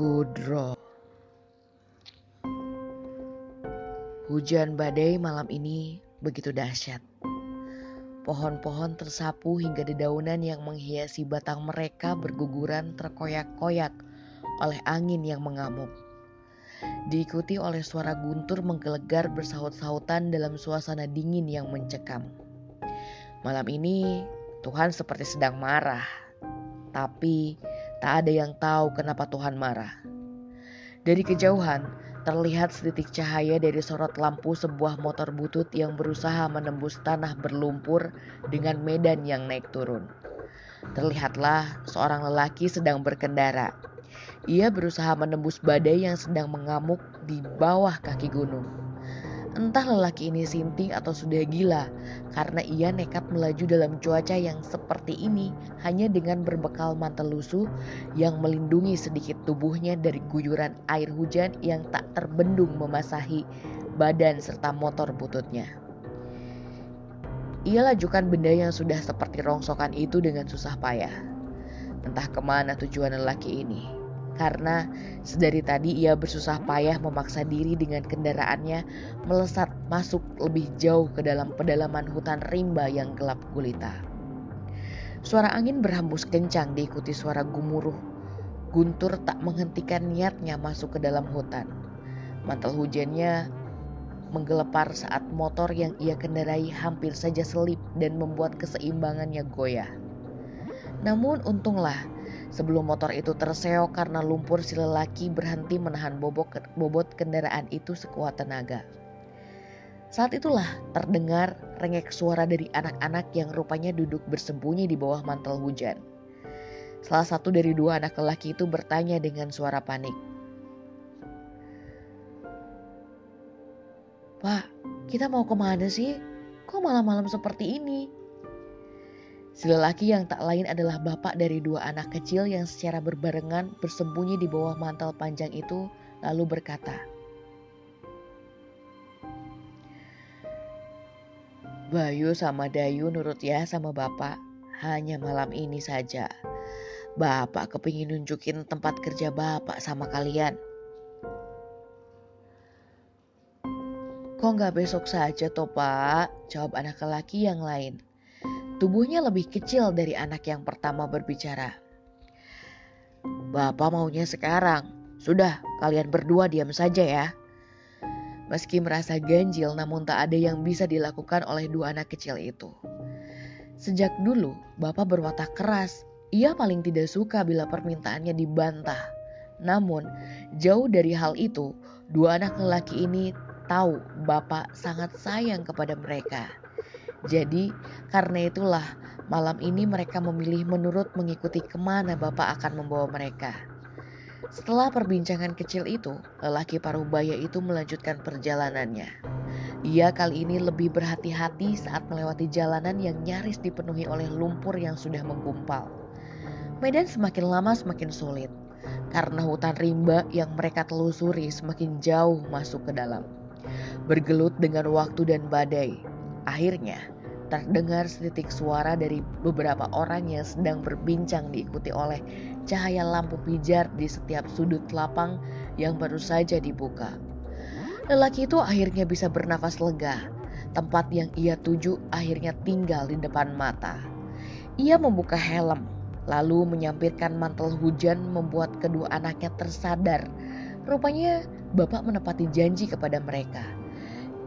Kudro Hujan badai malam ini begitu dahsyat. Pohon-pohon tersapu hingga dedaunan yang menghiasi batang mereka berguguran terkoyak-koyak oleh angin yang mengamuk. Diikuti oleh suara guntur menggelegar bersaut-sautan dalam suasana dingin yang mencekam. Malam ini Tuhan seperti sedang marah, tapi Tak ada yang tahu kenapa Tuhan marah. Dari kejauhan, terlihat setitik cahaya dari sorot lampu sebuah motor butut yang berusaha menembus tanah berlumpur dengan medan yang naik turun. Terlihatlah seorang lelaki sedang berkendara. Ia berusaha menembus badai yang sedang mengamuk di bawah kaki gunung. Entah lelaki ini sinting atau sudah gila karena ia nekat melaju dalam cuaca yang seperti ini hanya dengan berbekal mantel lusuh yang melindungi sedikit tubuhnya dari guyuran air hujan yang tak terbendung memasahi badan serta motor bututnya. Ia lajukan benda yang sudah seperti rongsokan itu dengan susah payah. Entah ke mana tujuan lelaki ini karena sedari tadi ia bersusah payah memaksa diri dengan kendaraannya melesat masuk lebih jauh ke dalam pedalaman hutan rimba yang gelap gulita. Suara angin berhembus kencang diikuti suara gumuruh. Guntur tak menghentikan niatnya masuk ke dalam hutan. Mantel hujannya menggelepar saat motor yang ia kendarai hampir saja selip dan membuat keseimbangannya goyah. Namun untunglah Sebelum motor itu terseok karena lumpur si lelaki berhenti menahan bobot, kendaraan itu sekuat tenaga. Saat itulah terdengar rengek suara dari anak-anak yang rupanya duduk bersembunyi di bawah mantel hujan. Salah satu dari dua anak lelaki itu bertanya dengan suara panik. Pak, kita mau ke mana sih? Kok malam-malam seperti ini? Si lelaki yang tak lain adalah bapak dari dua anak kecil yang secara berbarengan bersembunyi di bawah mantel panjang itu lalu berkata, Bayu sama Dayu nurut ya sama bapak, hanya malam ini saja. Bapak kepingin nunjukin tempat kerja bapak sama kalian. Kok nggak besok saja toh pak? Jawab anak lelaki yang lain. Tubuhnya lebih kecil dari anak yang pertama berbicara. Bapak maunya sekarang. Sudah, kalian berdua diam saja ya. Meski merasa ganjil namun tak ada yang bisa dilakukan oleh dua anak kecil itu. Sejak dulu, Bapak berwatak keras. Ia paling tidak suka bila permintaannya dibantah. Namun, jauh dari hal itu, dua anak lelaki ini tahu Bapak sangat sayang kepada mereka. Jadi karena itulah malam ini mereka memilih menurut mengikuti ke mana Bapak akan membawa mereka. Setelah perbincangan kecil itu, lelaki paruh baya itu melanjutkan perjalanannya. Ia kali ini lebih berhati-hati saat melewati jalanan yang nyaris dipenuhi oleh lumpur yang sudah menggumpal. Medan semakin lama semakin sulit karena hutan rimba yang mereka telusuri semakin jauh masuk ke dalam. Bergelut dengan waktu dan badai, Akhirnya, terdengar setitik suara dari beberapa orang yang sedang berbincang diikuti oleh cahaya lampu pijar di setiap sudut lapang yang baru saja dibuka. Lelaki itu akhirnya bisa bernafas lega. Tempat yang ia tuju akhirnya tinggal di depan mata. Ia membuka helm, lalu menyampirkan mantel hujan membuat kedua anaknya tersadar. Rupanya bapak menepati janji kepada mereka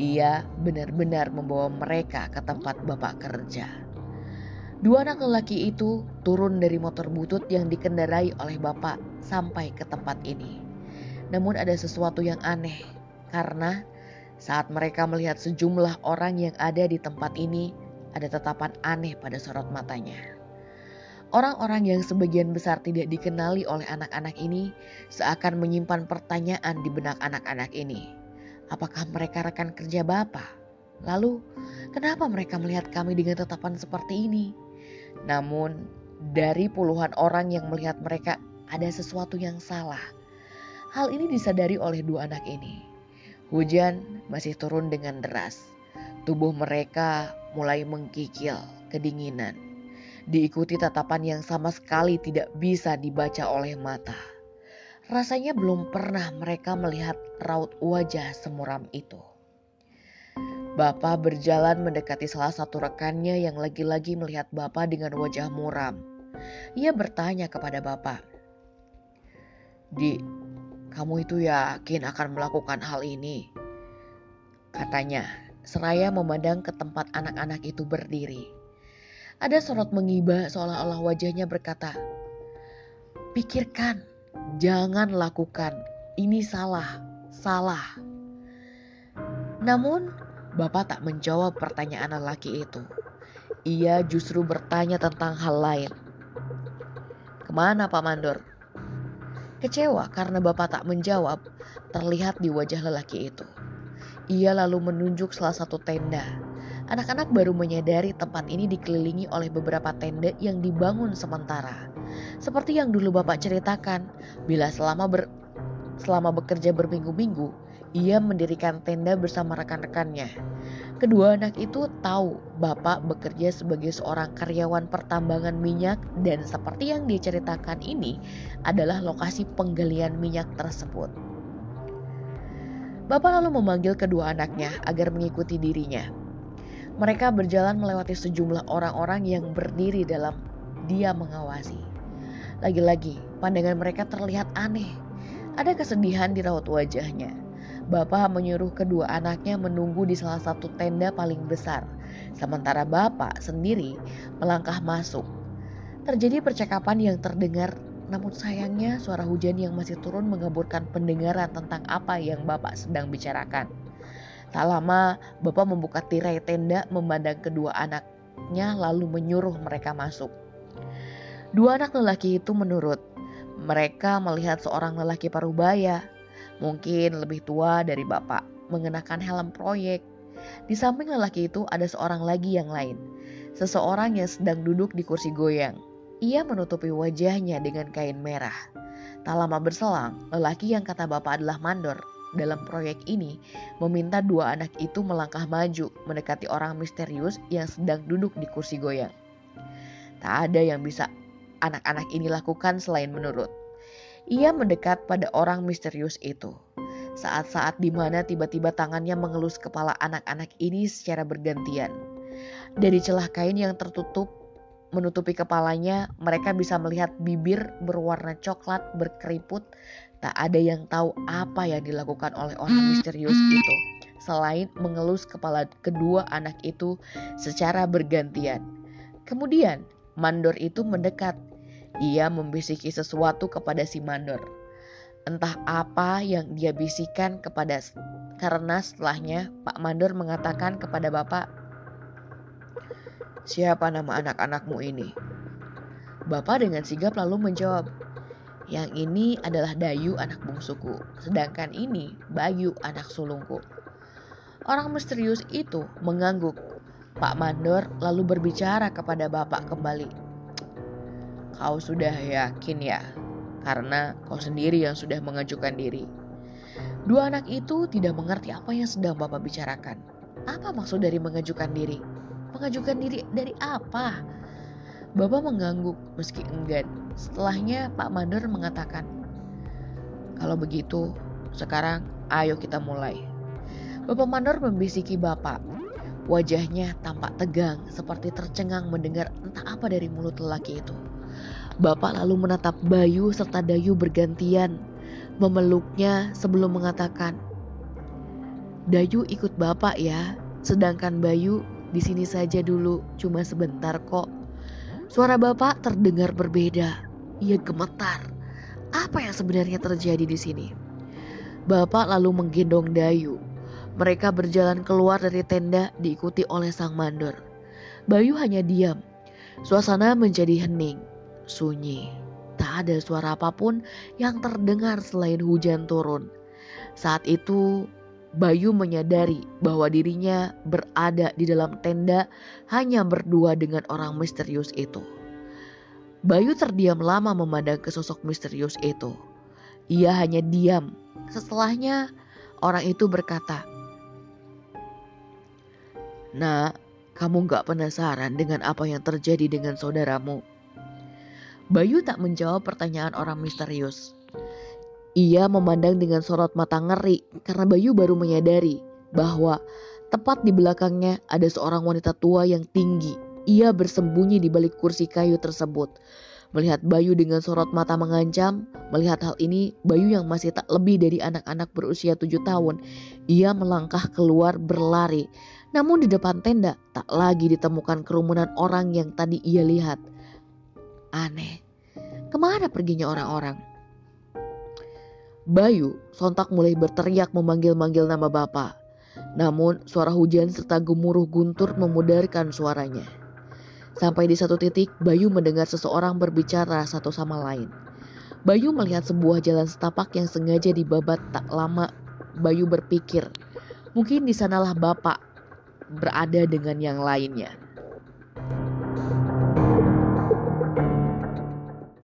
ia benar-benar membawa mereka ke tempat bapak kerja. Dua anak lelaki itu turun dari motor butut yang dikendarai oleh bapak sampai ke tempat ini. Namun ada sesuatu yang aneh karena saat mereka melihat sejumlah orang yang ada di tempat ini, ada tatapan aneh pada sorot matanya. Orang-orang yang sebagian besar tidak dikenali oleh anak-anak ini seakan menyimpan pertanyaan di benak anak-anak ini. Apakah mereka rekan kerja Bapak? Lalu, kenapa mereka melihat kami dengan tatapan seperti ini? Namun, dari puluhan orang yang melihat mereka ada sesuatu yang salah. Hal ini disadari oleh dua anak ini. Hujan masih turun dengan deras. Tubuh mereka mulai menggigil kedinginan. Diikuti tatapan yang sama sekali tidak bisa dibaca oleh mata. Rasanya belum pernah mereka melihat raut wajah semuram itu. Bapak berjalan mendekati salah satu rekannya yang lagi-lagi melihat Bapak dengan wajah muram. Ia bertanya kepada Bapak, Di, kamu itu yakin akan melakukan hal ini? Katanya, seraya memandang ke tempat anak-anak itu berdiri. Ada sorot mengibah seolah-olah wajahnya berkata, Pikirkan, jangan lakukan, ini salah, salah. Namun Bapak tak menjawab pertanyaan lelaki itu. Ia justru bertanya tentang hal lain. Ke mana Pak Mandor? Kecewa karena Bapak tak menjawab, terlihat di wajah lelaki itu. Ia lalu menunjuk salah satu tenda. Anak-anak baru menyadari tempat ini dikelilingi oleh beberapa tenda yang dibangun sementara. Seperti yang dulu Bapak ceritakan, bila selama ber, selama bekerja berminggu-minggu, ia mendirikan tenda bersama rekan-rekannya. Kedua anak itu tahu bapak bekerja sebagai seorang karyawan pertambangan minyak dan seperti yang diceritakan ini adalah lokasi penggalian minyak tersebut. Bapak lalu memanggil kedua anaknya agar mengikuti dirinya. Mereka berjalan melewati sejumlah orang-orang yang berdiri dalam dia mengawasi. Lagi-lagi, pandangan mereka terlihat aneh. Ada kesedihan di raut wajahnya. Bapak menyuruh kedua anaknya menunggu di salah satu tenda paling besar, sementara Bapak sendiri melangkah masuk. Terjadi percakapan yang terdengar, namun sayangnya suara hujan yang masih turun mengaburkan pendengaran tentang apa yang Bapak sedang bicarakan. Tak lama, Bapak membuka tirai tenda memandang kedua anaknya lalu menyuruh mereka masuk. Dua anak lelaki itu menurut. Mereka melihat seorang lelaki parubaya mungkin lebih tua dari bapak, mengenakan helm proyek. Di samping lelaki itu ada seorang lagi yang lain, seseorang yang sedang duduk di kursi goyang. Ia menutupi wajahnya dengan kain merah. Tak lama berselang, lelaki yang kata bapak adalah mandor dalam proyek ini meminta dua anak itu melangkah maju mendekati orang misterius yang sedang duduk di kursi goyang. Tak ada yang bisa anak-anak ini lakukan selain menurut. Ia mendekat pada orang misterius itu. Saat-saat di mana tiba-tiba tangannya mengelus kepala anak-anak ini secara bergantian. Dari celah kain yang tertutup menutupi kepalanya, mereka bisa melihat bibir berwarna coklat berkeriput. Tak ada yang tahu apa yang dilakukan oleh orang misterius itu, selain mengelus kepala kedua anak itu secara bergantian. Kemudian, mandor itu mendekat ia membisiki sesuatu kepada si mandor. Entah apa yang dia bisikan kepada karena setelahnya Pak Mandor mengatakan kepada Bapak, Siapa nama anak-anakmu ini? Bapak dengan sigap lalu menjawab, Yang ini adalah Dayu anak bungsuku, sedangkan ini Bayu anak sulungku. Orang misterius itu mengangguk. Pak Mandor lalu berbicara kepada Bapak kembali. Kau sudah yakin ya? Karena kau sendiri yang sudah mengajukan diri. Dua anak itu tidak mengerti apa yang sedang Bapak bicarakan. Apa maksud dari mengajukan diri? Mengajukan diri dari apa? Bapak mengangguk meski enggan. Setelahnya Pak Mandor mengatakan, Kalau begitu, sekarang ayo kita mulai. Bapak Mandor membisiki Bapak. Wajahnya tampak tegang seperti tercengang mendengar entah apa dari mulut lelaki itu. Bapak lalu menatap Bayu serta Dayu bergantian, memeluknya sebelum mengatakan, Dayu ikut Bapak ya, sedangkan Bayu di sini saja dulu, cuma sebentar kok. Suara Bapak terdengar berbeda. Ia gemetar. Apa yang sebenarnya terjadi di sini? Bapak lalu menggendong Dayu. Mereka berjalan keluar dari tenda diikuti oleh sang mandor. Bayu hanya diam. Suasana menjadi hening. Sunyi, tak ada suara apa pun yang terdengar selain hujan turun. Saat itu, Bayu menyadari bahwa dirinya berada di dalam tenda hanya berdua dengan orang misterius itu. Bayu terdiam lama memandang ke sosok misterius itu. Ia hanya diam. Setelahnya, orang itu berkata, Nah, kamu gak penasaran dengan apa yang terjadi dengan saudaramu? Bayu tak menjawab pertanyaan orang misterius. Ia memandang dengan sorot mata ngeri karena Bayu baru menyadari bahwa tepat di belakangnya ada seorang wanita tua yang tinggi. Ia bersembunyi di balik kursi kayu tersebut. Melihat Bayu dengan sorot mata mengancam, melihat hal ini, Bayu yang masih tak lebih dari anak-anak berusia tujuh tahun, ia melangkah keluar berlari. Namun di depan tenda tak lagi ditemukan kerumunan orang yang tadi ia lihat. Aneh, ke mana perginya orang-orang? Bayu sontak mulai berteriak memanggil-manggil nama bapak. Namun suara hujan serta gemuruh guntur memudarkan suaranya. Sampai di satu titik Bayu mendengar seseorang berbicara satu sama lain. Bayu melihat sebuah jalan setapak yang sengaja dibabat tak lama. Bayu berpikir, mungkin di sanalah bapak berada dengan yang lainnya.